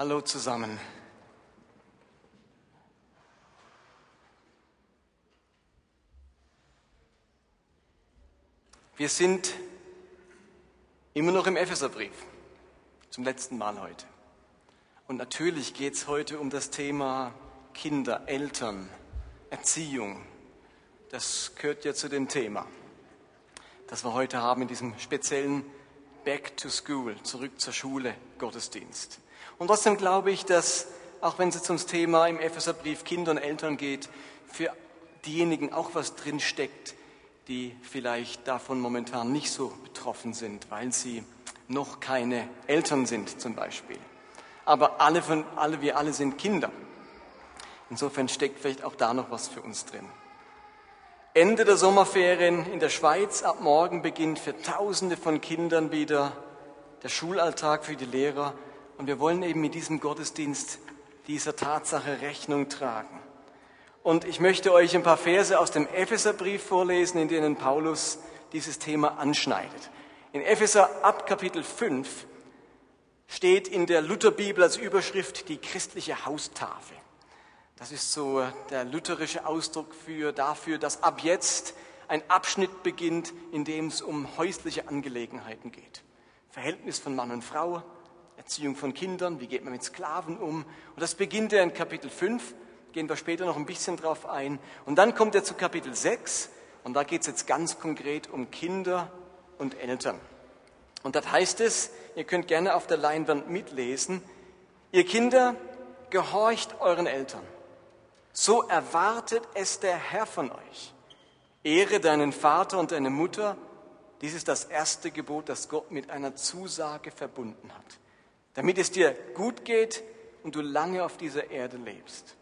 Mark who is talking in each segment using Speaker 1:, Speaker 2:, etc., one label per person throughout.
Speaker 1: Hallo zusammen. Wir sind immer noch im Epheserbrief, zum letzten Mal heute. Und natürlich geht es heute um das Thema Kinder, Eltern, Erziehung. Das gehört ja zu dem Thema, das wir heute haben in diesem speziellen Back to School, zurück zur Schule, Gottesdienst. Und trotzdem glaube ich, dass, auch wenn es jetzt ums Thema im Epheserbrief Kinder und Eltern geht, für diejenigen auch was drinsteckt, die vielleicht davon momentan nicht so betroffen sind, weil sie noch keine Eltern sind zum Beispiel. Aber alle, von, alle wir alle sind Kinder. Insofern steckt vielleicht auch da noch was für uns drin. Ende der Sommerferien in der Schweiz. Ab morgen beginnt für Tausende von Kindern wieder der Schulalltag für die Lehrer. Und wir wollen eben mit diesem Gottesdienst dieser Tatsache Rechnung tragen. Und ich möchte euch ein paar Verse aus dem Epheserbrief vorlesen, in denen Paulus dieses Thema anschneidet. In Epheser ab Kapitel 5 steht in der Lutherbibel als Überschrift die christliche Haustafel. Das ist so der lutherische Ausdruck für, dafür, dass ab jetzt ein Abschnitt beginnt, in dem es um häusliche Angelegenheiten geht. Verhältnis von Mann und Frau, Erziehung von Kindern, wie geht man mit Sklaven um. Und das beginnt ja in Kapitel 5, gehen wir später noch ein bisschen drauf ein. Und dann kommt er zu Kapitel 6 und da geht es jetzt ganz konkret um Kinder und Eltern. Und das heißt es, ihr könnt gerne auf der Leinwand mitlesen, ihr Kinder, gehorcht euren Eltern. So erwartet es der Herr von euch. Ehre deinen Vater und deine Mutter. Dies ist das erste Gebot, das Gott mit einer Zusage verbunden hat, damit es dir gut geht und du lange auf dieser Erde lebst.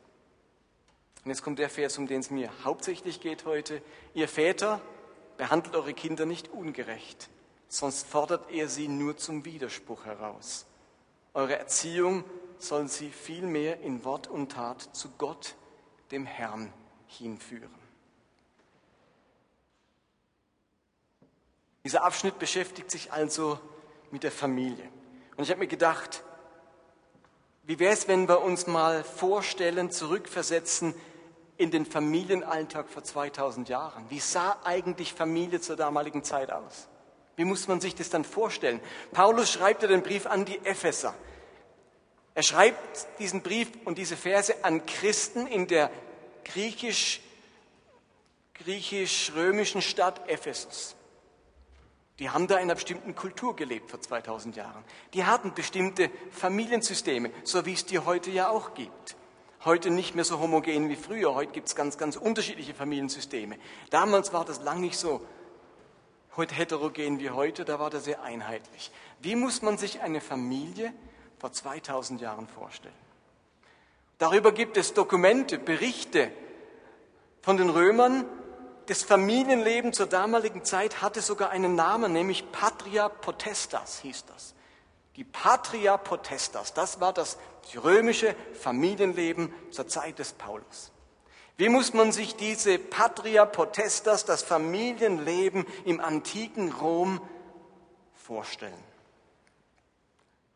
Speaker 1: Und jetzt kommt der Vers, um den es mir hauptsächlich geht heute. Ihr Väter, behandelt eure Kinder nicht ungerecht, sonst fordert ihr sie nur zum Widerspruch heraus. Eure Erziehung soll sie vielmehr in Wort und Tat zu Gott, dem Herrn, hinführen. Dieser Abschnitt beschäftigt sich also mit der Familie. Und ich habe mir gedacht, wie wäre es, wenn wir uns mal vorstellen, zurückversetzen in den Familienalltag vor 2000 Jahren? Wie sah eigentlich Familie zur damaligen Zeit aus? Wie muss man sich das dann vorstellen? Paulus schreibt ja den Brief an die Epheser. Er schreibt diesen Brief und diese Verse an Christen in der griechisch, griechisch-römischen Stadt Ephesus. Die haben da in einer bestimmten Kultur gelebt vor 2000 Jahren. Die hatten bestimmte Familiensysteme, so wie es die heute ja auch gibt heute nicht mehr so homogen wie früher. Heute gibt es ganz, ganz unterschiedliche Familiensysteme. Damals war das lang nicht so heute heterogen wie heute, da war das sehr einheitlich. Wie muss man sich eine Familie vor 2000 Jahren vorstellen? Darüber gibt es Dokumente, Berichte von den Römern. Das Familienleben zur damaligen Zeit hatte sogar einen Namen, nämlich Patria Potestas hieß das. Die Patria Potestas, das war das römische Familienleben zur Zeit des Paulus. Wie muss man sich diese Patria Potestas, das Familienleben im antiken Rom vorstellen?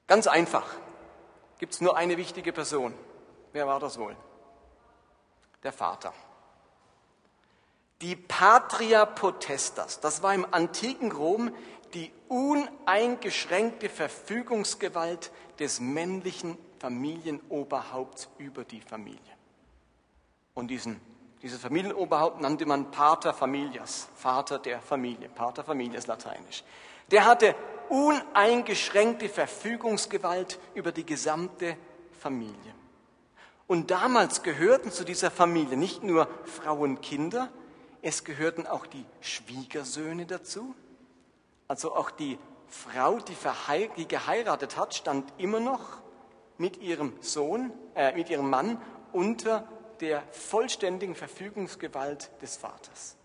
Speaker 1: Ganz einfach. Gibt es nur eine wichtige Person. Wer war das wohl? Der Vater. Die Patria Potestas, das war im antiken Rom die uneingeschränkte Verfügungsgewalt des männlichen Familienoberhaupts über die Familie. Und diesen, dieses Familienoberhaupt nannte man Pater Familias, Vater der Familie. Pater Familias lateinisch. Der hatte uneingeschränkte Verfügungsgewalt über die gesamte Familie. Und damals gehörten zu dieser Familie nicht nur Frauen Kinder, es gehörten auch die Schwiegersöhne dazu, also auch die Frau, die, die geheiratet hat, stand immer noch mit ihrem Sohn, äh, mit ihrem Mann unter der vollständigen Verfügungsgewalt des Vaters.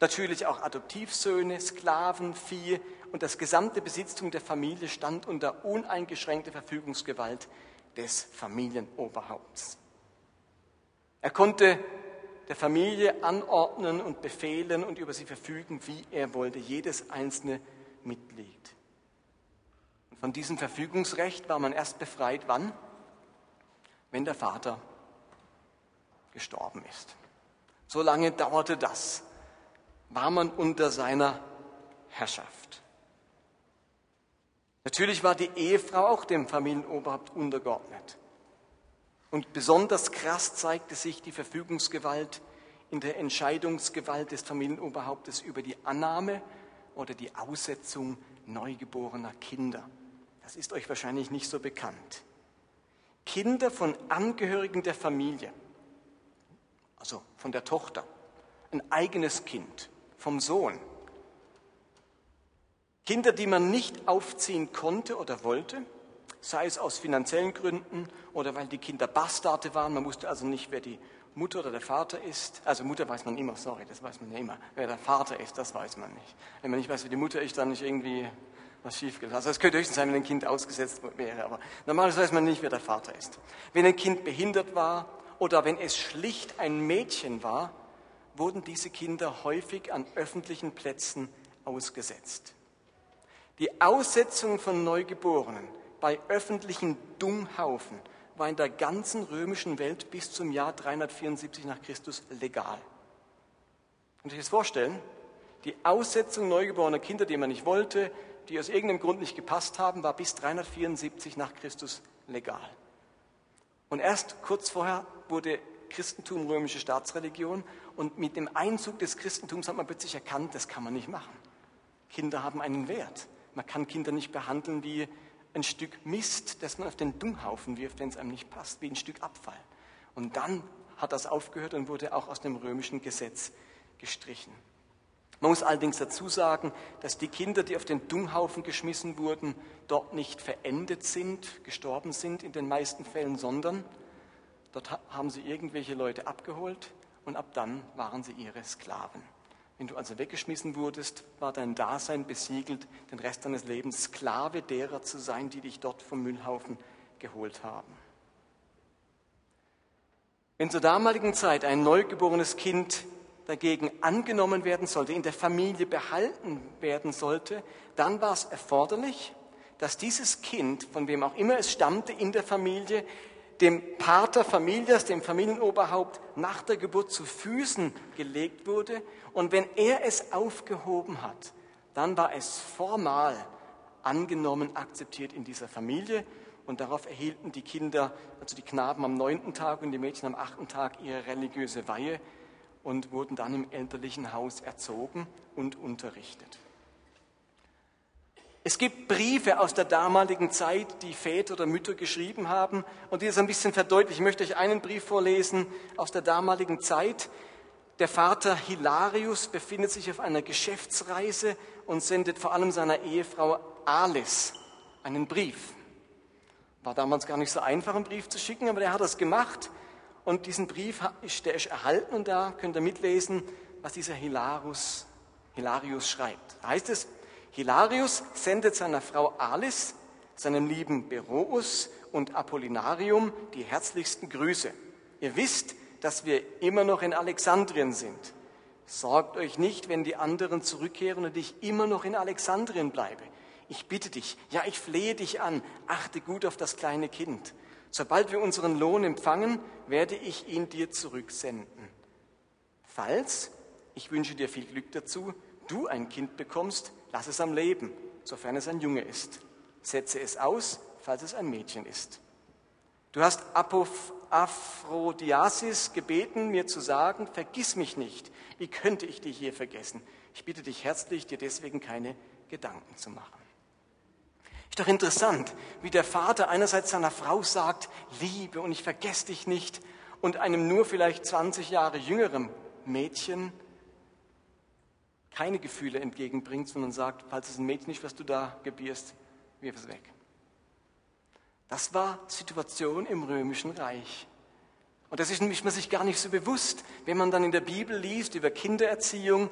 Speaker 1: Natürlich auch Adoptivsöhne, Sklaven, Vieh und das gesamte Besitztum der Familie stand unter uneingeschränkter Verfügungsgewalt des Familienoberhaupts. Er konnte der Familie anordnen und befehlen und über sie verfügen, wie er wollte, jedes einzelne Mitglied. Und von diesem Verfügungsrecht war man erst befreit, wann? wenn der Vater gestorben ist. So lange dauerte das, war man unter seiner Herrschaft. Natürlich war die Ehefrau auch dem Familienoberhaupt untergeordnet. Und besonders krass zeigte sich die Verfügungsgewalt in der Entscheidungsgewalt des Familienoberhauptes über die Annahme oder die Aussetzung neugeborener Kinder. Das ist euch wahrscheinlich nicht so bekannt. Kinder von Angehörigen der Familie, also von der Tochter, ein eigenes Kind, vom Sohn. Kinder, die man nicht aufziehen konnte oder wollte, sei es aus finanziellen Gründen oder weil die Kinder Bastarde waren, man wusste also nicht, wer die Mutter oder der Vater ist. Also Mutter weiß man immer, sorry, das weiß man ja immer. Wer der Vater ist, das weiß man nicht. Wenn man nicht weiß, wer die Mutter ist, dann ist irgendwie was schiefgelaufen. Also es könnte höchstens sein, wenn ein Kind ausgesetzt wäre, aber normalerweise weiß man nicht, wer der Vater ist. Wenn ein Kind behindert war oder wenn es schlicht ein Mädchen war, wurden diese Kinder häufig an öffentlichen Plätzen ausgesetzt. Die Aussetzung von Neugeborenen bei öffentlichen Dunghaufen war in der ganzen römischen Welt bis zum Jahr 374 nach Christus legal. Kann sich das vorstellen? Die Aussetzung neugeborener Kinder, die man nicht wollte, die aus irgendeinem Grund nicht gepasst haben, war bis 374 nach Christus legal. Und erst kurz vorher wurde Christentum römische Staatsreligion und mit dem Einzug des Christentums hat man plötzlich erkannt, das kann man nicht machen. Kinder haben einen Wert. Man kann Kinder nicht behandeln wie ein Stück Mist, das man auf den Dunghaufen wirft, wenn es einem nicht passt, wie ein Stück Abfall. Und dann hat das aufgehört und wurde auch aus dem römischen Gesetz gestrichen. Man muss allerdings dazu sagen, dass die Kinder, die auf den Dunghaufen geschmissen wurden, dort nicht verendet sind, gestorben sind in den meisten Fällen, sondern dort haben sie irgendwelche Leute abgeholt und ab dann waren sie ihre Sklaven. Wenn du also weggeschmissen wurdest, war dein Dasein besiegelt, den Rest deines Lebens Sklave derer zu sein, die dich dort vom Müllhaufen geholt haben. Wenn zur damaligen Zeit ein neugeborenes Kind dagegen angenommen werden sollte, in der Familie behalten werden sollte, dann war es erforderlich, dass dieses Kind, von wem auch immer es stammte, in der Familie, dem Pater Familias, dem Familienoberhaupt, nach der Geburt zu Füßen gelegt wurde. Und wenn er es aufgehoben hat, dann war es formal angenommen, akzeptiert in dieser Familie. Und darauf erhielten die Kinder, also die Knaben am neunten Tag und die Mädchen am achten Tag ihre religiöse Weihe und wurden dann im elterlichen Haus erzogen und unterrichtet. Es gibt Briefe aus der damaligen Zeit, die Väter oder Mütter geschrieben haben und die das ein bisschen verdeutlichen. Ich möchte euch einen Brief vorlesen aus der damaligen Zeit. Der Vater Hilarius befindet sich auf einer Geschäftsreise und sendet vor allem seiner Ehefrau Alice einen Brief. War damals gar nicht so einfach, einen Brief zu schicken, aber der hat das gemacht und diesen Brief ist, der erhalten und da könnt ihr mitlesen, was dieser Hilarius, Hilarius schreibt. Da heißt es, Hilarius sendet seiner Frau Alice, seinem lieben Berous und Apollinarium die herzlichsten Grüße. Ihr wisst, dass wir immer noch in Alexandrien sind. Sorgt euch nicht, wenn die anderen zurückkehren und ich immer noch in Alexandrien bleibe. Ich bitte dich, ja, ich flehe dich an, achte gut auf das kleine Kind. Sobald wir unseren Lohn empfangen, werde ich ihn dir zurücksenden. Falls, ich wünsche dir viel Glück dazu, du ein Kind bekommst, lass es am Leben, sofern es ein Junge ist. Setze es aus, falls es ein Mädchen ist. Du hast Aphrodisias gebeten, mir zu sagen, vergiss mich nicht. Wie könnte ich dich hier vergessen? Ich bitte dich herzlich, dir deswegen keine Gedanken zu machen. Ist doch interessant, wie der Vater einerseits seiner Frau sagt, liebe und ich vergesse dich nicht, und einem nur vielleicht 20 Jahre jüngeren Mädchen keine Gefühle entgegenbringt, sondern sagt, falls es ein Mädchen ist, was du da gebierst, wirf es weg. Das war Situation im römischen Reich. Und das ist nämlich man sich gar nicht so bewusst, wenn man dann in der Bibel liest über Kindererziehung,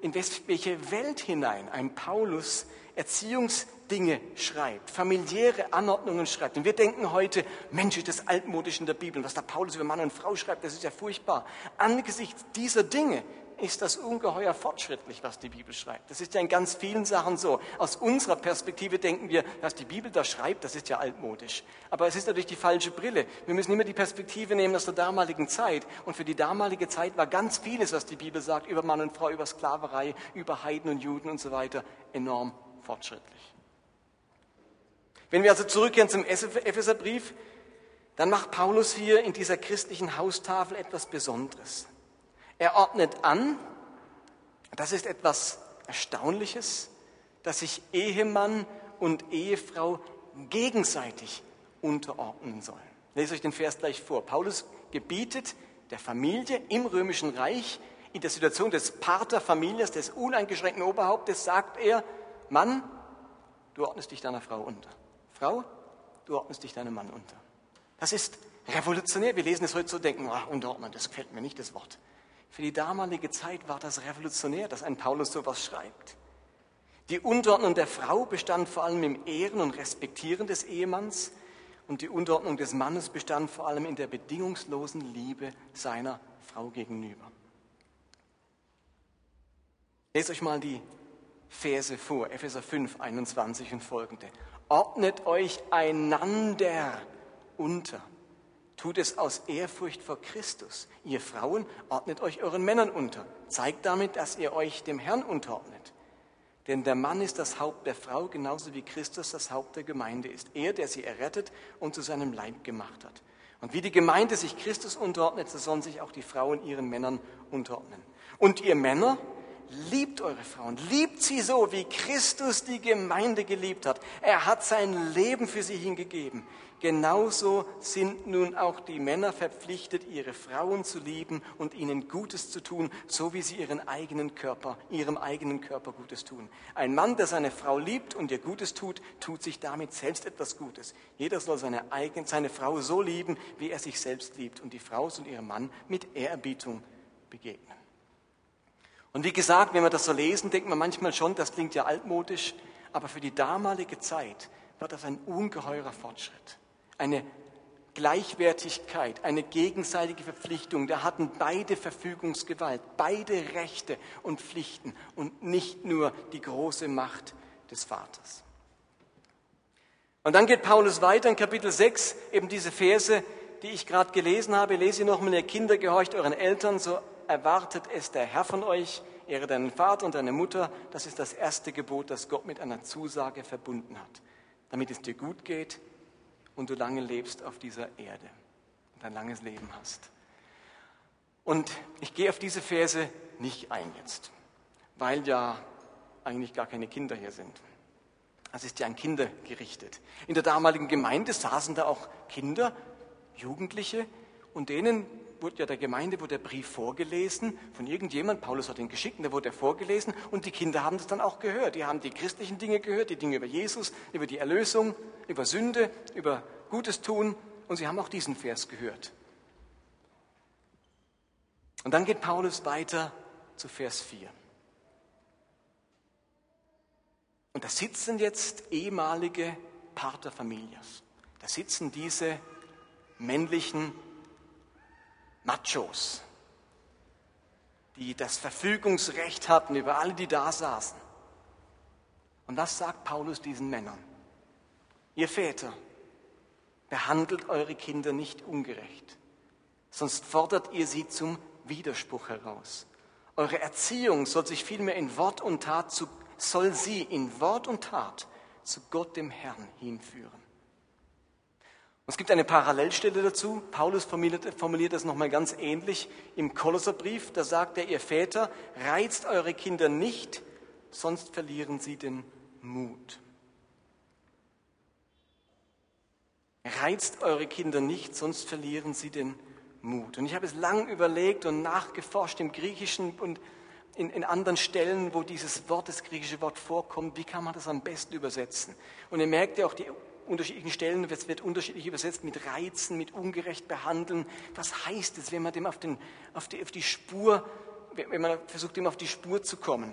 Speaker 1: in welche Welt hinein ein Paulus Erziehungsdinge schreibt, familiäre Anordnungen schreibt. Und wir denken heute, Mensch, ist das altmodisch in der Bibel. Was da Paulus über Mann und Frau schreibt, das ist ja furchtbar. Angesichts dieser Dinge ist das ungeheuer fortschrittlich, was die Bibel schreibt. Das ist ja in ganz vielen Sachen so. Aus unserer Perspektive denken wir, was die Bibel da schreibt, das ist ja altmodisch. Aber es ist natürlich die falsche Brille. Wir müssen immer die Perspektive nehmen aus der damaligen Zeit. Und für die damalige Zeit war ganz vieles, was die Bibel sagt, über Mann und Frau, über Sklaverei, über Heiden und Juden und so weiter, enorm fortschrittlich. Wenn wir also zurückkehren zum Epheserbrief, dann macht Paulus hier in dieser christlichen Haustafel etwas Besonderes. Er ordnet an, das ist etwas Erstaunliches, dass sich Ehemann und Ehefrau gegenseitig unterordnen sollen. Lese euch den Vers gleich vor. Paulus gebietet der Familie im römischen Reich, in der Situation des Paterfamilias, des uneingeschränkten Oberhauptes, sagt er, Mann, du ordnest dich deiner Frau unter. Frau, du ordnest dich deinem Mann unter. Das ist revolutionär. Wir lesen es heute so, denken, ach, unterordnen, das gefällt mir nicht, das Wort. Für die damalige Zeit war das revolutionär, dass ein Paulus sowas schreibt. Die Unterordnung der Frau bestand vor allem im Ehren und Respektieren des Ehemanns und die Unterordnung des Mannes bestand vor allem in der bedingungslosen Liebe seiner Frau gegenüber. Lest euch mal die Verse vor, Epheser 5, 21 und folgende. Ordnet euch einander unter. Tut es aus Ehrfurcht vor Christus. Ihr Frauen ordnet euch euren Männern unter. Zeigt damit, dass ihr euch dem Herrn unterordnet. Denn der Mann ist das Haupt der Frau, genauso wie Christus das Haupt der Gemeinde ist. Er, der sie errettet und zu seinem Leib gemacht hat. Und wie die Gemeinde sich Christus unterordnet, so sollen sich auch die Frauen ihren Männern unterordnen. Und ihr Männer, Liebt eure Frauen, liebt sie so, wie Christus die Gemeinde geliebt hat. Er hat sein Leben für sie hingegeben. Genauso sind nun auch die Männer verpflichtet, ihre Frauen zu lieben und ihnen Gutes zu tun, so wie sie ihren eigenen Körper, ihrem eigenen Körper Gutes tun. Ein Mann, der seine Frau liebt und ihr Gutes tut, tut sich damit selbst etwas Gutes. Jeder soll seine, eigene, seine Frau so lieben, wie er sich selbst liebt. Und die Frau soll ihrem Mann mit Ehrerbietung begegnen. Und wie gesagt, wenn wir das so lesen, denkt man manchmal schon, das klingt ja altmodisch, aber für die damalige Zeit war das ein ungeheurer Fortschritt. Eine Gleichwertigkeit, eine gegenseitige Verpflichtung. Da hatten beide Verfügungsgewalt, beide Rechte und Pflichten und nicht nur die große Macht des Vaters. Und dann geht Paulus weiter in Kapitel 6, eben diese Verse, die ich gerade gelesen habe. Lese ich nochmal, ihr Kinder, gehorcht euren Eltern, so erwartet es der Herr von euch, ehre deinen Vater und deine Mutter. Das ist das erste Gebot, das Gott mit einer Zusage verbunden hat, damit es dir gut geht und du lange lebst auf dieser Erde und ein langes Leben hast. Und ich gehe auf diese Verse nicht ein jetzt, weil ja eigentlich gar keine Kinder hier sind. Das ist ja an Kinder gerichtet. In der damaligen Gemeinde saßen da auch Kinder, Jugendliche, und denen wurde ja der Gemeinde wurde der Brief vorgelesen von irgendjemand. Paulus hat ihn geschickt und da wurde er vorgelesen und die Kinder haben das dann auch gehört. Die haben die christlichen Dinge gehört, die Dinge über Jesus, über die Erlösung, über Sünde, über Gutes tun und sie haben auch diesen Vers gehört. Und dann geht Paulus weiter zu Vers 4. Und da sitzen jetzt ehemalige Paterfamilias. Da sitzen diese männlichen Machos, die das Verfügungsrecht hatten über alle, die da saßen. Und was sagt Paulus diesen Männern? Ihr Väter, behandelt eure Kinder nicht ungerecht, sonst fordert ihr sie zum Widerspruch heraus. Eure Erziehung soll sich vielmehr in Wort und Tat zu, soll sie in Wort und Tat zu Gott dem Herrn hinführen. Es gibt eine Parallelstelle dazu. Paulus formuliert, formuliert das nochmal ganz ähnlich im Kolosserbrief. Da sagt er, ihr Väter, reizt eure Kinder nicht, sonst verlieren sie den Mut. Reizt eure Kinder nicht, sonst verlieren sie den Mut. Und ich habe es lang überlegt und nachgeforscht im Griechischen und in, in, anderen Stellen, wo dieses Wort, das griechische Wort vorkommt, wie kann man das am besten übersetzen? Und ihr merkt ja auch die unterschiedlichen Stellen, es wird unterschiedlich übersetzt mit Reizen, mit ungerecht behandeln. Was heißt es, wenn man dem auf, den, auf, die, auf die Spur, wenn man versucht, dem auf die Spur zu kommen?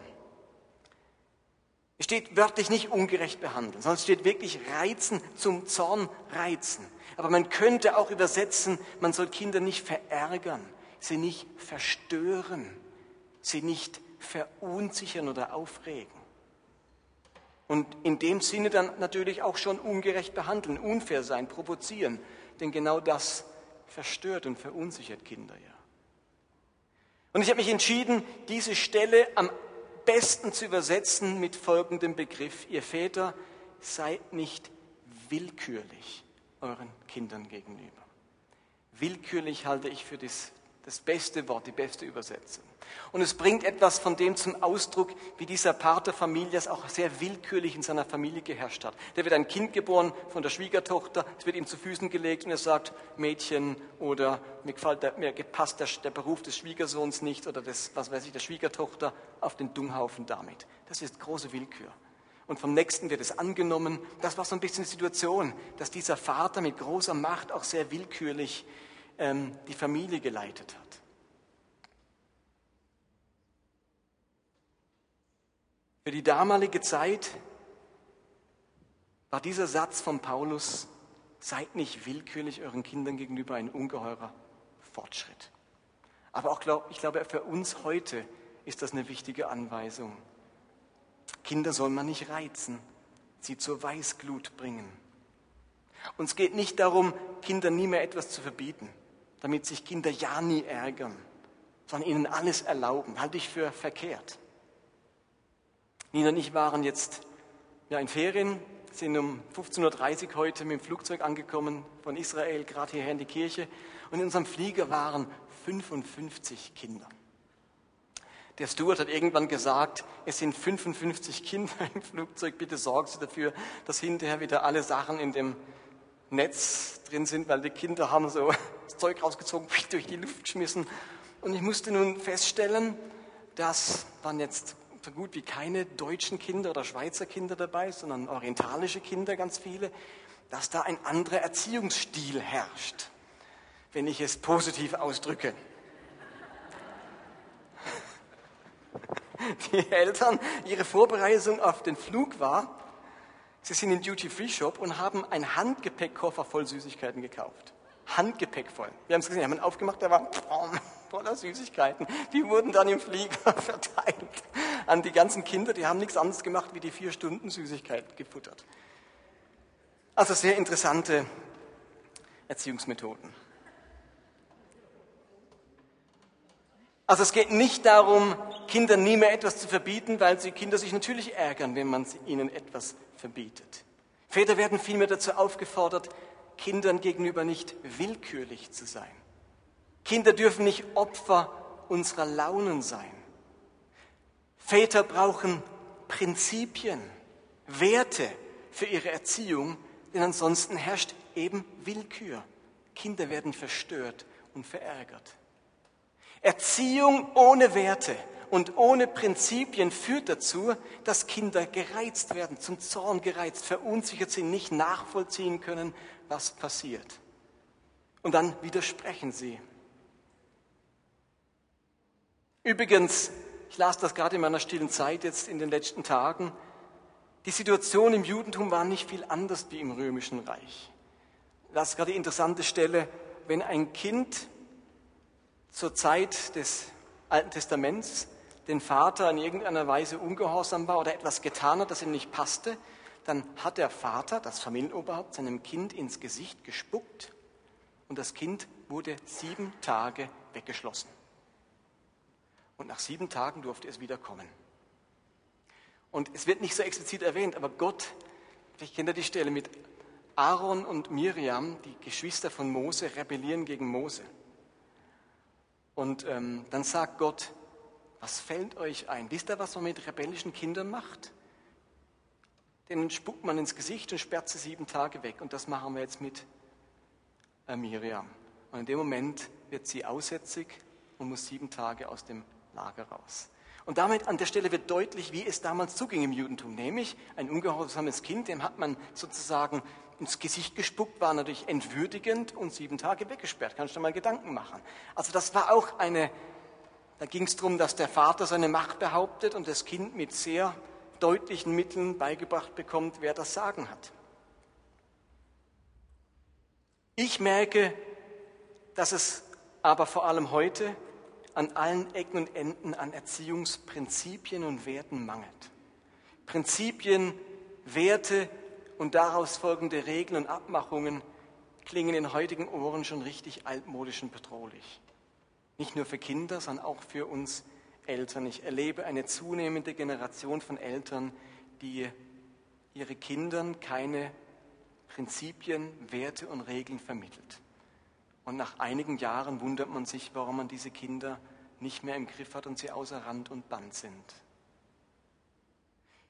Speaker 1: Es steht wörtlich nicht ungerecht behandeln, sondern es steht wirklich reizen, zum Zorn reizen. Aber man könnte auch übersetzen, man soll Kinder nicht verärgern, sie nicht verstören. sie nicht verunsichern oder aufregen. Und in dem Sinne dann natürlich auch schon ungerecht behandeln, unfair sein, provozieren. Denn genau das verstört und verunsichert Kinder ja. Und ich habe mich entschieden, diese Stelle am besten zu übersetzen mit folgendem Begriff. Ihr Väter, seid nicht willkürlich euren Kindern gegenüber. Willkürlich halte ich für das, das beste Wort, die beste Übersetzung. Und es bringt etwas von dem zum Ausdruck, wie dieser Pater Familias auch sehr willkürlich in seiner Familie geherrscht hat. Der wird ein Kind geboren von der Schwiegertochter, es wird ihm zu Füßen gelegt und er sagt, Mädchen oder mir gefällt der, mir passt der, der Beruf des Schwiegersohns nicht oder des, was weiß ich, der Schwiegertochter auf den Dunghaufen damit. Das ist große Willkür. Und vom Nächsten wird es angenommen. Das war so ein bisschen die Situation, dass dieser Vater mit großer Macht auch sehr willkürlich ähm, die Familie geleitet hat. Für die damalige Zeit war dieser Satz von Paulus, seid nicht willkürlich euren Kindern gegenüber ein ungeheurer Fortschritt. Aber auch, glaub, ich glaube, für uns heute ist das eine wichtige Anweisung. Kinder soll man nicht reizen, sie zur Weißglut bringen. Uns geht nicht darum, Kindern nie mehr etwas zu verbieten, damit sich Kinder ja nie ärgern, sondern ihnen alles erlauben. Halte ich für verkehrt. Nina und ich waren jetzt ja, in Ferien, sind um 15.30 Uhr heute mit dem Flugzeug angekommen von Israel, gerade hierher in die Kirche. Und in unserem Flieger waren 55 Kinder. Der Steward hat irgendwann gesagt, es sind 55 Kinder im Flugzeug, bitte sorgen Sie dafür, dass hinterher wieder alle Sachen in dem Netz drin sind, weil die Kinder haben so das Zeug rausgezogen, durch die Luft geschmissen. Und ich musste nun feststellen, das waren jetzt so gut wie keine deutschen Kinder oder Schweizer Kinder dabei, sondern orientalische Kinder, ganz viele, dass da ein anderer Erziehungsstil herrscht, wenn ich es positiv ausdrücke. Die Eltern, ihre Vorbereitung auf den Flug war, sie sind in Duty-Free-Shop und haben einen Handgepäckkoffer voll Süßigkeiten gekauft. Handgepäck voll. Wir haben es gesehen, haben ihn aufgemacht, der war voller Süßigkeiten. Die wurden dann im Flieger verteilt an die ganzen Kinder. Die haben nichts anderes gemacht, wie die vier Stunden Süßigkeiten gefuttert. Also sehr interessante Erziehungsmethoden. Also es geht nicht darum, Kindern nie mehr etwas zu verbieten, weil sie Kinder sich natürlich ärgern, wenn man ihnen etwas verbietet. Väter werden vielmehr dazu aufgefordert, Kindern gegenüber nicht willkürlich zu sein. Kinder dürfen nicht Opfer unserer Launen sein. Väter brauchen Prinzipien, Werte für ihre Erziehung, denn ansonsten herrscht eben Willkür. Kinder werden verstört und verärgert. Erziehung ohne Werte und ohne Prinzipien führt dazu, dass Kinder gereizt werden, zum Zorn gereizt, verunsichert sind, nicht nachvollziehen können, was passiert. Und dann widersprechen sie. Übrigens, ich las das gerade in meiner stillen Zeit jetzt in den letzten Tagen, die Situation im Judentum war nicht viel anders wie im römischen Reich. Das ist gerade die interessante Stelle, wenn ein Kind zur Zeit des Alten Testaments den Vater in irgendeiner Weise ungehorsam war oder etwas getan hat, das ihm nicht passte, dann hat der Vater, das Familienoberhaupt, seinem Kind ins Gesicht gespuckt und das Kind wurde sieben Tage weggeschlossen und nach sieben Tagen durfte es wiederkommen. Und es wird nicht so explizit erwähnt, aber Gott, ich kenne die Stelle mit Aaron und Miriam, die Geschwister von Mose, rebellieren gegen Mose. Und ähm, dann sagt Gott, was fällt euch ein? Wisst ihr, was man mit rebellischen Kindern macht? Denen spuckt man ins Gesicht und sperrt sie sieben Tage weg. Und das machen wir jetzt mit äh, Miriam. Und in dem Moment wird sie aussätzig und muss sieben Tage aus dem Lager raus. Und damit an der Stelle wird deutlich, wie es damals zuging im Judentum. Nämlich ein ungehorsames Kind, dem hat man sozusagen ins Gesicht gespuckt, war natürlich entwürdigend und sieben Tage weggesperrt. Kannst du dir mal Gedanken machen. Also das war auch eine, da ging es darum, dass der Vater seine Macht behauptet und das Kind mit sehr deutlichen Mitteln beigebracht bekommt, wer das Sagen hat. Ich merke, dass es aber vor allem heute an allen Ecken und Enden an Erziehungsprinzipien und Werten mangelt. Prinzipien, Werte und daraus folgende Regeln und Abmachungen klingen in heutigen Ohren schon richtig altmodisch und bedrohlich. Nicht nur für Kinder, sondern auch für uns Eltern. Ich erlebe eine zunehmende Generation von Eltern, die ihre Kindern keine Prinzipien, Werte und Regeln vermittelt. Und nach einigen Jahren wundert man sich, warum man diese Kinder nicht mehr im Griff hat und sie außer Rand und Band sind.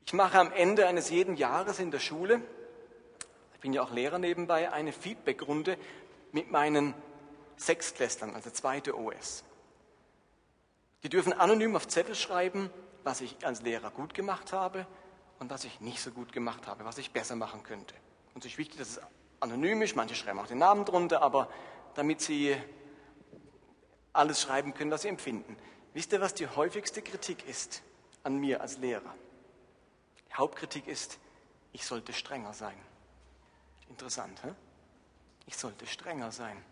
Speaker 1: Ich mache am Ende eines jeden Jahres in der Schule, ich bin ja auch Lehrer nebenbei, eine Feedbackrunde mit meinen Sechsklässlern, also zweite OS. Die dürfen anonym auf Zettel schreiben, was ich als Lehrer gut gemacht habe und was ich nicht so gut gemacht habe, was ich besser machen könnte. Und es ist wichtig, dass es anonym ist, manche schreiben auch den Namen drunter, aber damit sie alles schreiben können, was sie empfinden. Wisst ihr, was die häufigste Kritik ist an mir als Lehrer? Die Hauptkritik ist, ich sollte strenger sein. Interessant, hä? Ich sollte strenger sein.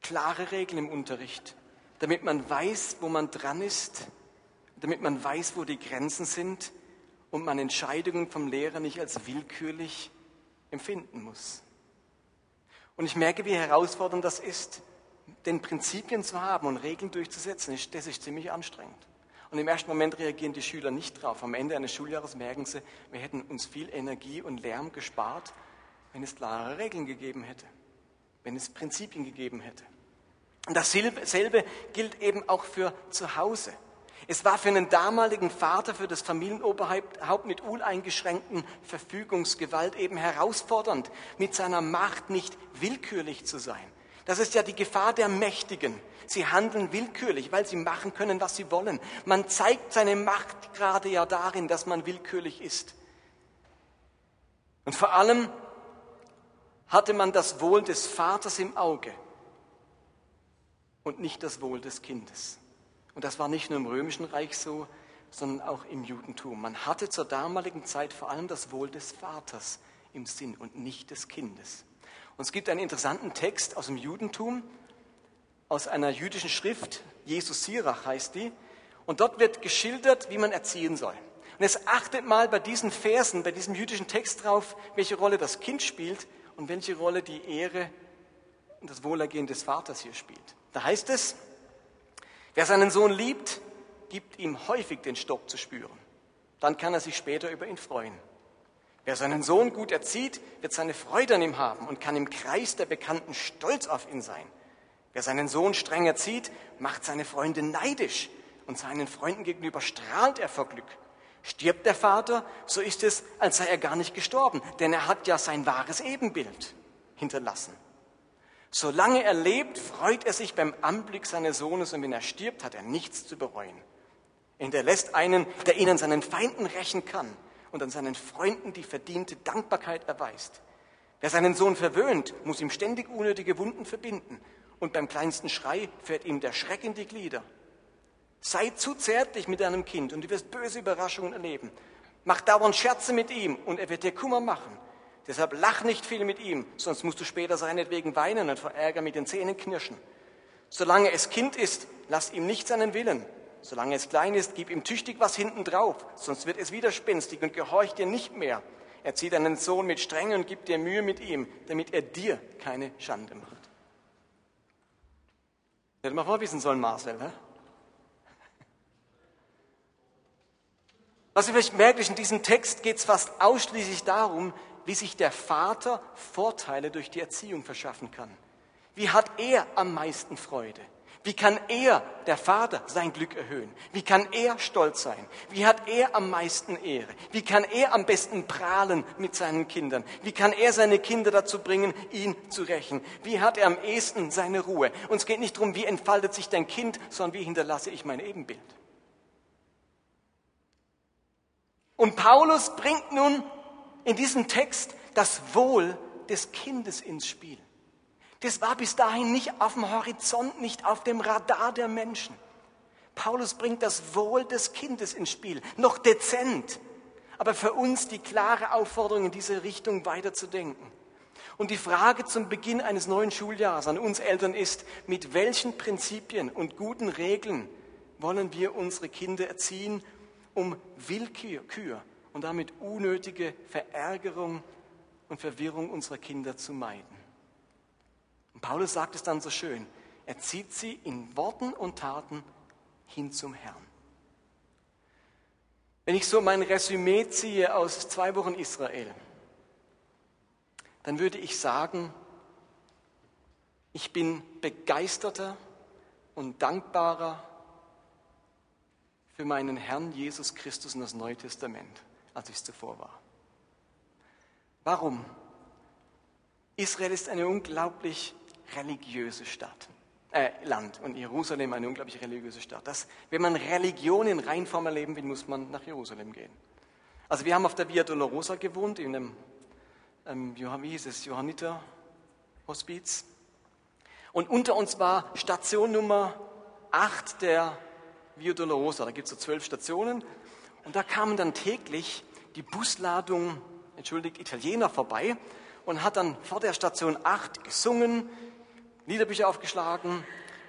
Speaker 1: Klare Regeln im Unterricht, damit man weiß, wo man dran ist, damit man weiß, wo die Grenzen sind und man Entscheidungen vom Lehrer nicht als willkürlich empfinden muss. Und ich merke, wie herausfordernd das ist, den Prinzipien zu haben und Regeln durchzusetzen. Das ist ziemlich anstrengend. Und im ersten Moment reagieren die Schüler nicht drauf. Am Ende eines Schuljahres merken sie, wir hätten uns viel Energie und Lärm gespart, wenn es klare Regeln gegeben hätte, wenn es Prinzipien gegeben hätte. Und dasselbe gilt eben auch für zu Hause. Es war für einen damaligen Vater, für das Familienoberhaupt mit uneingeschränkten Verfügungsgewalt eben herausfordernd, mit seiner Macht nicht willkürlich zu sein. Das ist ja die Gefahr der Mächtigen. Sie handeln willkürlich, weil sie machen können, was sie wollen. Man zeigt seine Macht gerade ja darin, dass man willkürlich ist. Und vor allem hatte man das Wohl des Vaters im Auge und nicht das Wohl des Kindes. Und das war nicht nur im römischen Reich so, sondern auch im Judentum. Man hatte zur damaligen Zeit vor allem das Wohl des Vaters im Sinn und nicht des Kindes. Und es gibt einen interessanten Text aus dem Judentum, aus einer jüdischen Schrift, Jesus Sirach heißt die, und dort wird geschildert, wie man erziehen soll. Und jetzt achtet mal bei diesen Versen, bei diesem jüdischen Text drauf, welche Rolle das Kind spielt und welche Rolle die Ehre und das Wohlergehen des Vaters hier spielt. Da heißt es, wer seinen Sohn liebt, gibt ihm häufig den Stock zu spüren. Dann kann er sich später über ihn freuen. Wer seinen Sohn gut erzieht, wird seine Freude an ihm haben und kann im Kreis der Bekannten stolz auf ihn sein. Wer seinen Sohn streng erzieht, macht seine Freunde neidisch und seinen Freunden gegenüber strahlt er vor Glück. Stirbt der Vater, so ist es, als sei er gar nicht gestorben, denn er hat ja sein wahres Ebenbild hinterlassen. Solange er lebt, freut er sich beim Anblick seines Sohnes und wenn er stirbt, hat er nichts zu bereuen. Er hinterlässt einen, der ihn an seinen Feinden rächen kann und an seinen Freunden die verdiente Dankbarkeit erweist. Wer seinen Sohn verwöhnt, muss ihm ständig unnötige Wunden verbinden und beim kleinsten Schrei fährt ihm der Schreck in die Glieder. Sei zu zärtlich mit deinem Kind und du wirst böse Überraschungen erleben. Mach dauernd Scherze mit ihm und er wird dir Kummer machen. Deshalb lach nicht viel mit ihm, sonst musst du später seinetwegen weinen und vor Ärger mit den Zähnen knirschen. Solange es Kind ist, lass ihm nicht seinen Willen. Solange es klein ist, gib ihm tüchtig was hinten drauf, sonst wird es widerspenstig und gehorcht dir nicht mehr. Er zieht deinen Sohn mit Strenge und gibt dir Mühe mit ihm, damit er dir keine Schande macht. Hätte mal vorwissen sollen, Marcel. Ne? Was ihr vielleicht merkt, in diesem Text geht es fast ausschließlich darum, wie sich der Vater Vorteile durch die Erziehung verschaffen kann. Wie hat er am meisten Freude? Wie kann er, der Vater, sein Glück erhöhen? Wie kann er stolz sein? Wie hat er am meisten Ehre? Wie kann er am besten prahlen mit seinen Kindern? Wie kann er seine Kinder dazu bringen, ihn zu rächen? Wie hat er am ehesten seine Ruhe? Uns geht nicht darum, wie entfaltet sich dein Kind, sondern wie hinterlasse ich mein Ebenbild. Und Paulus bringt nun in diesem Text das Wohl des Kindes ins Spiel. Das war bis dahin nicht auf dem Horizont, nicht auf dem Radar der Menschen. Paulus bringt das Wohl des Kindes ins Spiel, noch dezent, aber für uns die klare Aufforderung, in diese Richtung weiterzudenken. Und die Frage zum Beginn eines neuen Schuljahres an uns Eltern ist, mit welchen Prinzipien und guten Regeln wollen wir unsere Kinder erziehen, um Willkür und damit unnötige Verärgerung und Verwirrung unserer Kinder zu meiden. Und Paulus sagt es dann so schön, er zieht sie in Worten und Taten hin zum Herrn. Wenn ich so mein Resümee ziehe aus zwei Wochen Israel, dann würde ich sagen, ich bin begeisterter und dankbarer für meinen Herrn Jesus Christus und das Neue Testament, als ich es zuvor war. Warum? Israel ist eine unglaublich religiöse Stadt, äh, Land und Jerusalem eine unglaublich religiöse Stadt. Das, wenn man Religion in Reinform erleben will, muss man nach Jerusalem gehen. Also wir haben auf der Via Dolorosa gewohnt, in einem, ähm, wie hieß es, Johanniter Hospiz. Und unter uns war Station Nummer 8 der Via Dolorosa. Da gibt es so zwölf Stationen. Und da kamen dann täglich die Busladung, entschuldigt, Italiener vorbei und hat dann vor der Station 8 gesungen, Liederbücher aufgeschlagen,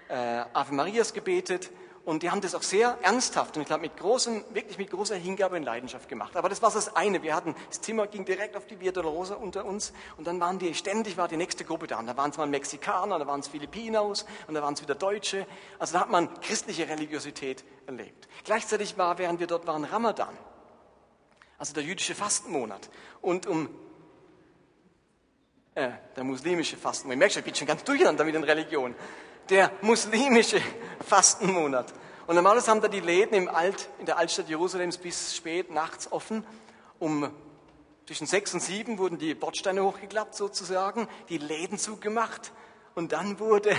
Speaker 1: äh, Ave Marias gebetet und die haben das auch sehr ernsthaft und ich glaube mit großem, wirklich mit großer Hingabe und Leidenschaft gemacht. Aber das war das eine. Wir hatten, das Zimmer ging direkt auf die Via Dolorosa unter uns und dann waren die, ständig war die nächste Gruppe da. Und da waren es mal Mexikaner, da waren es Filipinos und da waren es wieder Deutsche. Also da hat man christliche Religiosität erlebt. Gleichzeitig war, während wir dort waren, Ramadan. Also der jüdische Fastenmonat. Und um äh, der muslimische Fastenmonat. Ich merke schon, ich bin schon ganz durcheinander mit den Religionen der muslimische Fastenmonat. Und normalerweise haben da die Läden im Alt, in der Altstadt Jerusalems bis spät nachts offen. Um zwischen sechs und sieben wurden die Bordsteine hochgeklappt sozusagen, die Läden zugemacht und dann wurde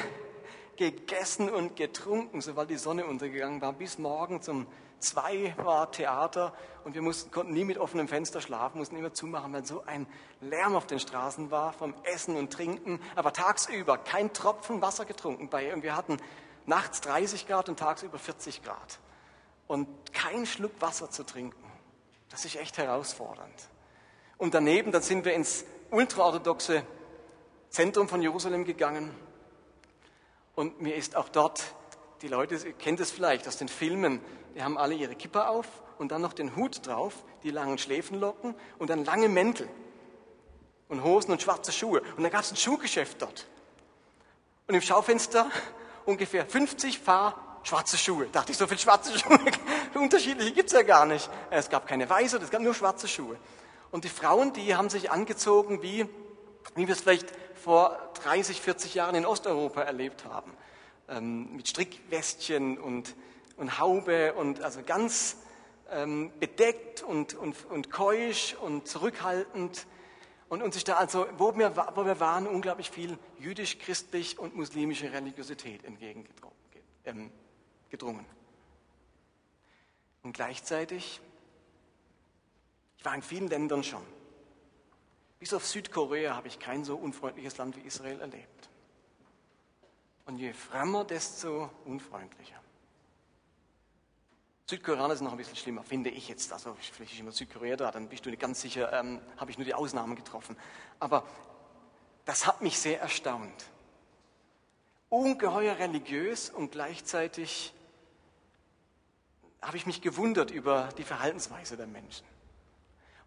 Speaker 1: gegessen und getrunken, sobald die Sonne untergegangen war, bis morgen zum Zwei war Theater und wir mussten, konnten nie mit offenem Fenster schlafen, mussten immer zumachen, weil so ein Lärm auf den Straßen war vom Essen und Trinken. Aber tagsüber kein Tropfen Wasser getrunken bei und wir hatten nachts 30 Grad und tagsüber 40 Grad. Und kein Schluck Wasser zu trinken, das ist echt herausfordernd. Und daneben, dann sind wir ins ultraorthodoxe Zentrum von Jerusalem gegangen. Und mir ist auch dort, die Leute, ihr kennt es vielleicht aus den Filmen, die haben alle ihre Kippa auf und dann noch den Hut drauf, die langen Schläfenlocken und dann lange Mäntel und Hosen und schwarze Schuhe. Und dann gab es ein Schuhgeschäft dort. Und im Schaufenster ungefähr 50 Paar schwarze Schuhe. Da dachte ich, so viele schwarze Schuhe, unterschiedliche gibt es ja gar nicht. Es gab keine weiße, es gab nur schwarze Schuhe. Und die Frauen, die haben sich angezogen, wie, wie wir es vielleicht vor 30, 40 Jahren in Osteuropa erlebt haben. Ähm, mit Strickwestchen und und Haube und also ganz ähm, bedeckt und, und, und keusch und zurückhaltend. Und uns ist da also, wo wir, wo wir waren, unglaublich viel jüdisch-christlich und muslimische Religiosität entgegengedrungen. Ähm, und gleichzeitig, ich war in vielen Ländern schon. Bis auf Südkorea habe ich kein so unfreundliches Land wie Israel erlebt. Und je fremder, desto unfreundlicher. Südkoreaner sind noch ein bisschen schlimmer, finde ich jetzt. Also vielleicht ist immer Südkorea da, dann bist du nicht ganz sicher, ähm, habe ich nur die Ausnahmen getroffen. Aber das hat mich sehr erstaunt. Ungeheuer religiös und gleichzeitig habe ich mich gewundert über die Verhaltensweise der Menschen.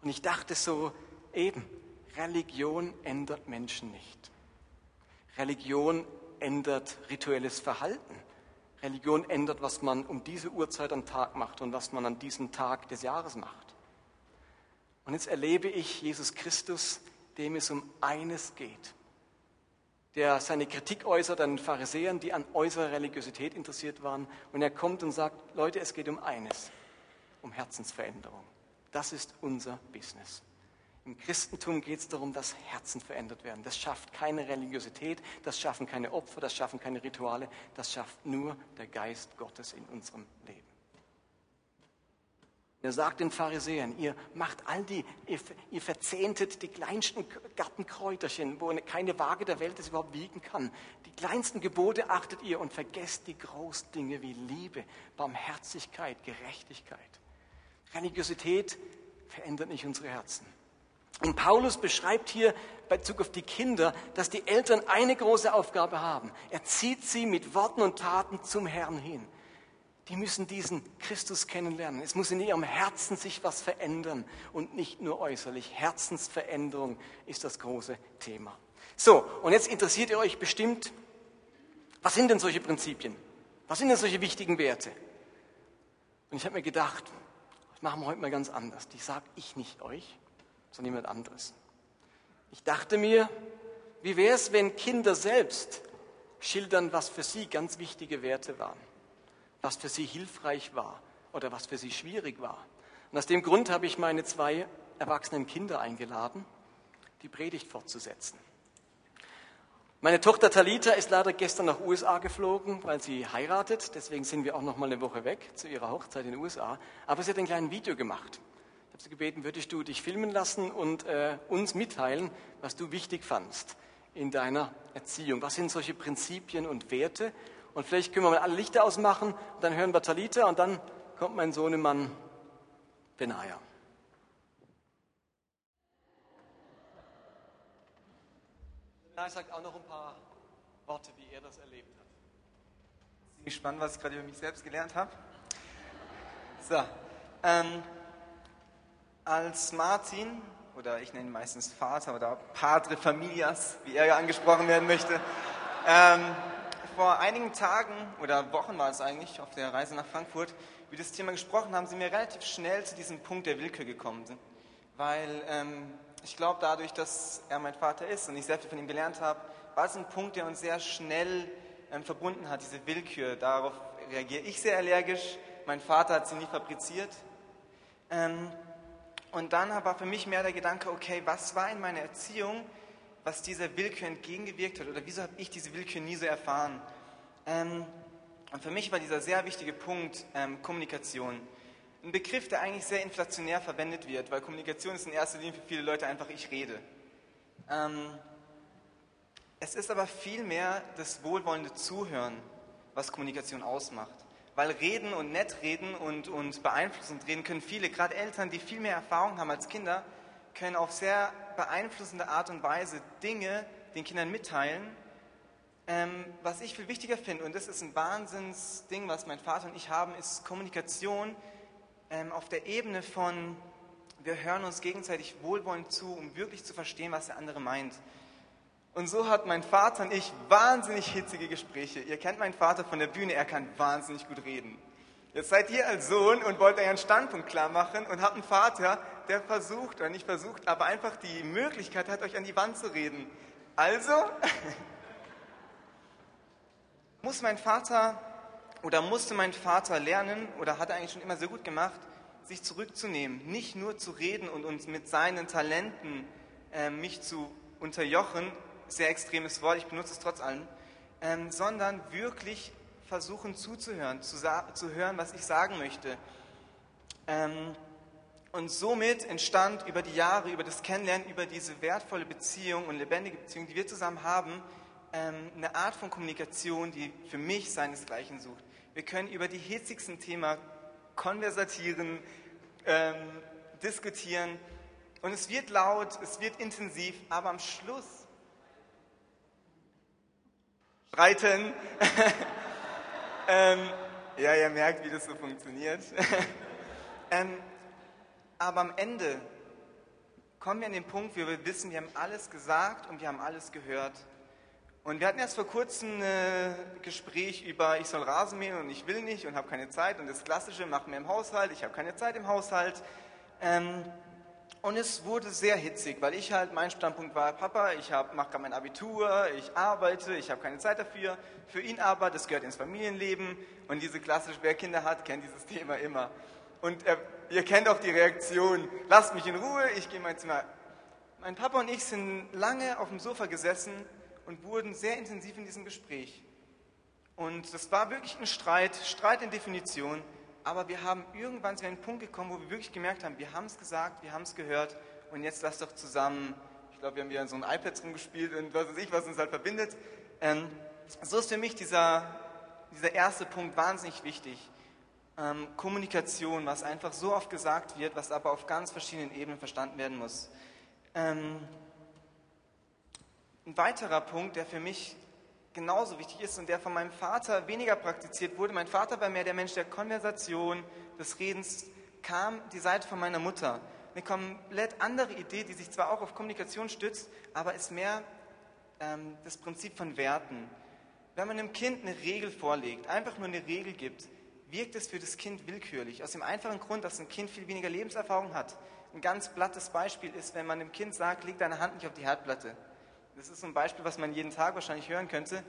Speaker 1: Und ich dachte so, eben, Religion ändert Menschen nicht. Religion ändert rituelles Verhalten. Religion ändert, was man um diese Uhrzeit am Tag macht und was man an diesem Tag des Jahres macht. Und jetzt erlebe ich Jesus Christus, dem es um eines geht, der seine Kritik äußert an den Pharisäern, die an äußerer Religiosität interessiert waren. Und er kommt und sagt, Leute, es geht um eines, um Herzensveränderung. Das ist unser Business. Im Christentum geht es darum, dass Herzen verändert werden. Das schafft keine Religiosität, das schaffen keine Opfer, das schaffen keine Rituale, das schafft nur der Geist Gottes in unserem Leben. Er sagt den Pharisäern, ihr macht all die, ihr, ihr verzehntet die kleinsten Gartenkräuterchen, wo keine Waage der Welt es überhaupt wiegen kann. Die kleinsten Gebote achtet ihr und vergesst die großen Dinge wie Liebe, Barmherzigkeit, Gerechtigkeit. Religiosität verändert nicht unsere Herzen. Und Paulus beschreibt hier bei Bezug auf die Kinder, dass die Eltern eine große Aufgabe haben. Er zieht sie mit Worten und Taten zum Herrn hin. Die müssen diesen Christus kennenlernen. Es muss in ihrem Herzen sich was verändern und nicht nur äußerlich. Herzensveränderung ist das große Thema. So, und jetzt interessiert ihr euch bestimmt, was sind denn solche Prinzipien? Was sind denn solche wichtigen Werte? Und ich habe mir gedacht, das machen wir heute mal ganz anders. Die sage ich nicht euch, sondern jemand anderes. Ich dachte mir, wie wäre es, wenn Kinder selbst schildern, was für sie ganz wichtige Werte waren, was für sie hilfreich war oder was für sie schwierig war. Und aus dem Grund habe ich meine zwei erwachsenen Kinder eingeladen, die Predigt fortzusetzen. Meine Tochter Talita ist leider gestern nach USA geflogen, weil sie heiratet. Deswegen sind wir auch noch mal eine Woche weg zu ihrer Hochzeit in den USA. Aber sie hat ein kleines Video gemacht habe sie gebeten, würdest du dich filmen lassen und äh, uns mitteilen, was du wichtig fandst in deiner Erziehung. Was sind solche Prinzipien und Werte? Und vielleicht können wir mal alle Lichter ausmachen und dann hören wir Talita und dann kommt mein Sohnemann Benaja. Benaja sagt auch noch ein paar Worte, wie er das erlebt hat.
Speaker 2: Ziemlich spannend, was ich gerade über mich selbst gelernt habe. So, ähm, als Martin, oder ich nenne ihn meistens Vater oder Padre Familias, wie er ja angesprochen werden möchte, ähm, vor einigen Tagen oder Wochen war es eigentlich auf der Reise nach Frankfurt, wie das Thema gesprochen haben, sind wir relativ schnell zu diesem Punkt der Willkür gekommen. Sind. Weil ähm, ich glaube, dadurch, dass er mein Vater ist und ich sehr viel von ihm gelernt habe, war es ein Punkt, der uns sehr schnell ähm, verbunden hat, diese Willkür. Darauf reagiere ich sehr allergisch. Mein Vater hat sie nie fabriziert. Ähm, und dann war für mich mehr der Gedanke, okay, was war in meiner Erziehung, was dieser Willkür entgegengewirkt hat? Oder wieso habe ich diese Willkür nie so erfahren? Ähm, und für mich war dieser sehr wichtige Punkt ähm, Kommunikation. Ein Begriff, der eigentlich sehr inflationär verwendet wird, weil Kommunikation ist in erster Linie für viele Leute einfach ich rede. Ähm, es ist aber vielmehr das wohlwollende Zuhören, was Kommunikation ausmacht. Weil reden und nett reden und, und beeinflussend reden können viele, gerade Eltern, die viel mehr Erfahrung haben als Kinder, können auf sehr beeinflussende Art und Weise Dinge den Kindern mitteilen. Ähm, was ich viel wichtiger finde, und das ist ein Wahnsinnsding, was mein Vater und ich haben, ist Kommunikation ähm, auf der Ebene von, wir hören uns gegenseitig wohlwollend zu, um wirklich zu verstehen, was der andere meint. Und so hat mein Vater und ich wahnsinnig hitzige Gespräche. Ihr kennt meinen Vater von der Bühne, er kann wahnsinnig gut reden. Jetzt seid ihr als Sohn und wollt euren Standpunkt klar machen und habt einen Vater, der versucht, oder nicht versucht, aber einfach die Möglichkeit hat, euch an die Wand zu reden. Also muss mein Vater oder musste mein Vater lernen, oder hat er eigentlich schon immer sehr gut gemacht, sich zurückzunehmen, nicht nur zu reden und uns mit seinen Talenten äh, mich zu unterjochen, sehr extremes Wort, ich benutze es trotz allem, ähm, sondern wirklich versuchen zuzuhören, zu, zu, hören, was ich sagen möchte. Ähm, und somit entstand über die Jahre, über das Kennenlernen, über diese wertvolle Beziehung und lebendige Beziehung, die wir zusammen haben, ähm, eine Art von Kommunikation, die für mich seinesgleichen sucht. Wir können über die hitzigsten Themen konversatieren, ähm, diskutieren und es wird laut, es wird intensiv, aber am Schluss streiten. ähm, ja, ihr merkt, wie das so funktioniert. ähm, aber am Ende kommen wir an den Punkt, wo wir wissen, wir haben alles gesagt und wir haben alles gehört. Und wir hatten erst vor kurzem ein Gespräch über, ich soll Rasen mähen und ich will nicht und habe keine Zeit. Und das Klassische, machen wir im Haushalt, ich habe keine Zeit im Haushalt. Ähm, und es wurde sehr hitzig, weil ich halt, mein Standpunkt war, Papa, ich mache gerade mein Abitur, ich arbeite, ich habe keine Zeit dafür. Für ihn aber, das gehört ins Familienleben. Und diese klassische, wer Kinder hat, kennt dieses Thema immer. Und er, ihr kennt auch die Reaktion, lasst mich in Ruhe, ich gehe in mein Zimmer. Mein Papa und ich sind lange auf dem Sofa gesessen und wurden sehr intensiv in diesem Gespräch. Und das war wirklich ein Streit, Streit in Definition aber wir haben irgendwann zu einem Punkt gekommen, wo wir wirklich gemerkt haben, wir haben es gesagt, wir haben es gehört und jetzt lass doch zusammen, ich glaube, wir haben wieder so ein iPad rumgespielt und was weiß ich, was uns halt verbindet. Ähm, so ist für mich dieser, dieser erste Punkt wahnsinnig wichtig. Ähm, Kommunikation, was einfach so oft gesagt wird, was aber auf ganz verschiedenen Ebenen verstanden werden muss. Ähm, ein weiterer Punkt, der für mich genauso wichtig ist und der von meinem Vater weniger praktiziert wurde. Mein Vater war mehr der Mensch der Konversation, des Redens, kam die Seite von meiner Mutter. Eine komplett andere Idee, die sich zwar auch auf Kommunikation stützt, aber ist mehr ähm, das Prinzip von Werten. Wenn man einem Kind eine Regel vorlegt, einfach nur eine Regel gibt, wirkt es für das Kind willkürlich. Aus dem einfachen Grund, dass ein Kind viel weniger Lebenserfahrung hat. Ein ganz plattes Beispiel ist, wenn man dem Kind sagt, leg deine Hand nicht auf die Herdplatte. Das ist ein Beispiel, was man jeden Tag wahrscheinlich hören könnte,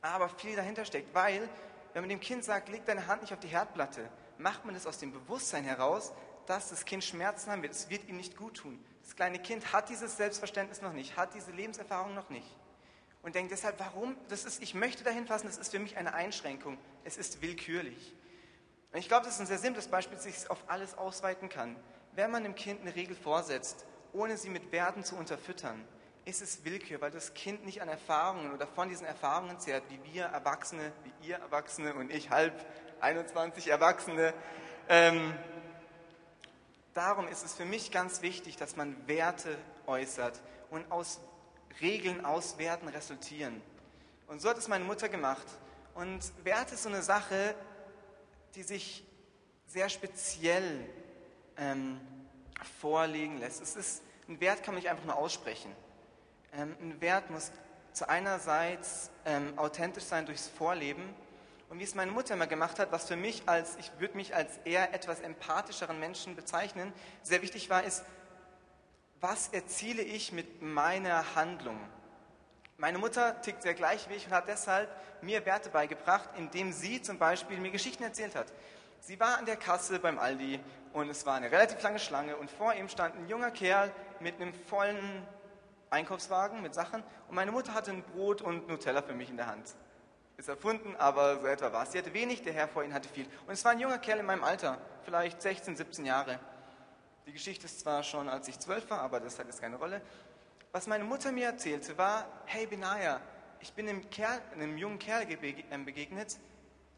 Speaker 2: aber viel dahinter steckt, weil wenn man dem Kind sagt, leg deine Hand nicht auf die Herdplatte, macht man das aus dem Bewusstsein heraus, dass das Kind Schmerzen haben wird. Es wird ihm nicht gut tun. Das kleine Kind hat dieses Selbstverständnis noch nicht, hat diese Lebenserfahrung noch nicht. Und denkt deshalb, warum? Das ist, ich möchte dahin fassen, das ist für mich eine Einschränkung. Es ist willkürlich. Und ich glaube, das ist ein sehr simples Beispiel, das sich auf alles ausweiten kann. Wenn man dem Kind eine Regel vorsetzt, ohne sie mit Werten zu unterfüttern, ist es Willkür, weil das Kind nicht an Erfahrungen oder von diesen Erfahrungen zehrt, wie wir Erwachsene, wie ihr Erwachsene und ich halb 21 Erwachsene. Ähm, darum ist es für mich ganz wichtig, dass man Werte äußert und aus Regeln, aus Werten resultieren. Und so hat es meine Mutter gemacht. Und Wert ist so eine Sache, die sich sehr speziell ähm, vorlegen lässt. Es ist, ein Wert kann man nicht einfach nur aussprechen. Ähm, ein Wert muss zu einerseits ähm, authentisch sein durchs Vorleben und wie es meine Mutter immer gemacht hat, was für mich als, ich würde mich als eher etwas empathischeren Menschen bezeichnen, sehr wichtig war, ist, was erziele ich mit meiner Handlung? Meine Mutter tickt sehr gleich wie ich und hat deshalb mir Werte beigebracht, indem sie zum Beispiel mir Geschichten erzählt hat. Sie war an der Kasse beim Aldi und es war eine relativ lange Schlange und vor ihm stand ein junger Kerl mit einem vollen Einkaufswagen mit Sachen und meine Mutter hatte ein Brot und Nutella für mich in der Hand. Ist erfunden, aber so etwa war es. Sie hatte wenig, der Herr vor ihnen hatte viel. Und es war ein junger Kerl in meinem Alter, vielleicht 16, 17 Jahre. Die Geschichte ist zwar schon, als ich zwölf war, aber das hat jetzt keine Rolle. Was meine Mutter mir erzählte, war, hey Benaya, ich bin einem, Kerl, einem jungen Kerl ähm, begegnet,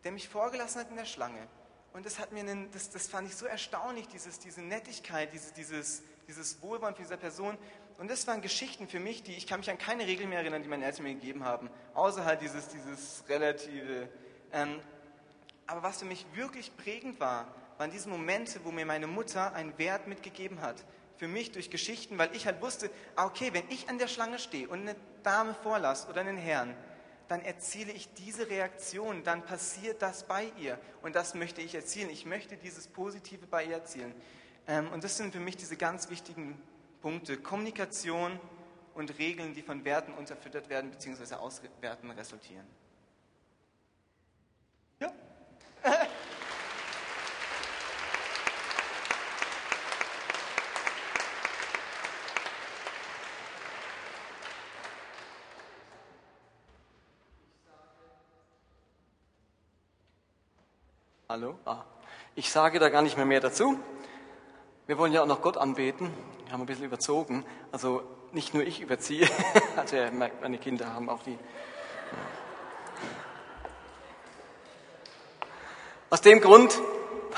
Speaker 2: der mich vorgelassen hat in der Schlange. Und das, hat mir einen, das, das fand ich so erstaunlich, dieses, diese Nettigkeit, dieses, dieses, dieses Wohlwollen für diese Person. Und das waren Geschichten für mich, die ich kann mich an keine Regeln mehr erinnern, die meine Eltern mir gegeben haben, außer halt dieses, dieses relative. Ähm, aber was für mich wirklich prägend war, waren diese Momente, wo mir meine Mutter einen Wert mitgegeben hat. Für mich durch Geschichten, weil ich halt wusste, ah, okay, wenn ich an der Schlange stehe und eine Dame vorlasse oder einen Herrn, dann erziele ich diese Reaktion, dann passiert das bei ihr. Und das möchte ich erzielen. Ich möchte dieses Positive bei ihr erzielen. Ähm, und das sind für mich diese ganz wichtigen Punkte Kommunikation und Regeln, die von Werten unterfüttert werden bzw. aus Werten resultieren. Ja.
Speaker 1: Hallo? Ah. Ich sage da gar nicht mehr mehr dazu. Wir wollen ja auch noch Gott anbeten. Wir haben ein bisschen überzogen. Also nicht nur ich überziehe, also merkt, meine Kinder haben auch die. Aus dem Grund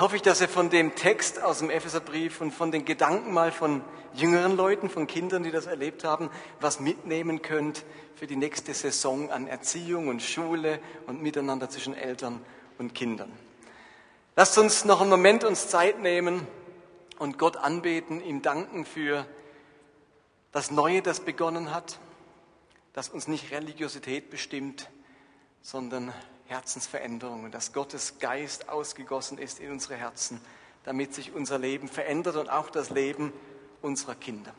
Speaker 1: hoffe ich, dass ihr von dem Text aus dem Epheserbrief und von den Gedanken mal von jüngeren Leuten, von Kindern, die das erlebt haben, was mitnehmen könnt für die nächste Saison an Erziehung und Schule und Miteinander zwischen Eltern und Kindern. Lasst uns noch einen Moment uns Zeit nehmen und Gott anbeten, ihm danken für das Neue, das begonnen hat, das uns nicht Religiosität bestimmt, sondern Herzensveränderung und dass Gottes Geist ausgegossen ist in unsere Herzen, damit sich unser Leben verändert und auch das Leben unserer Kinder.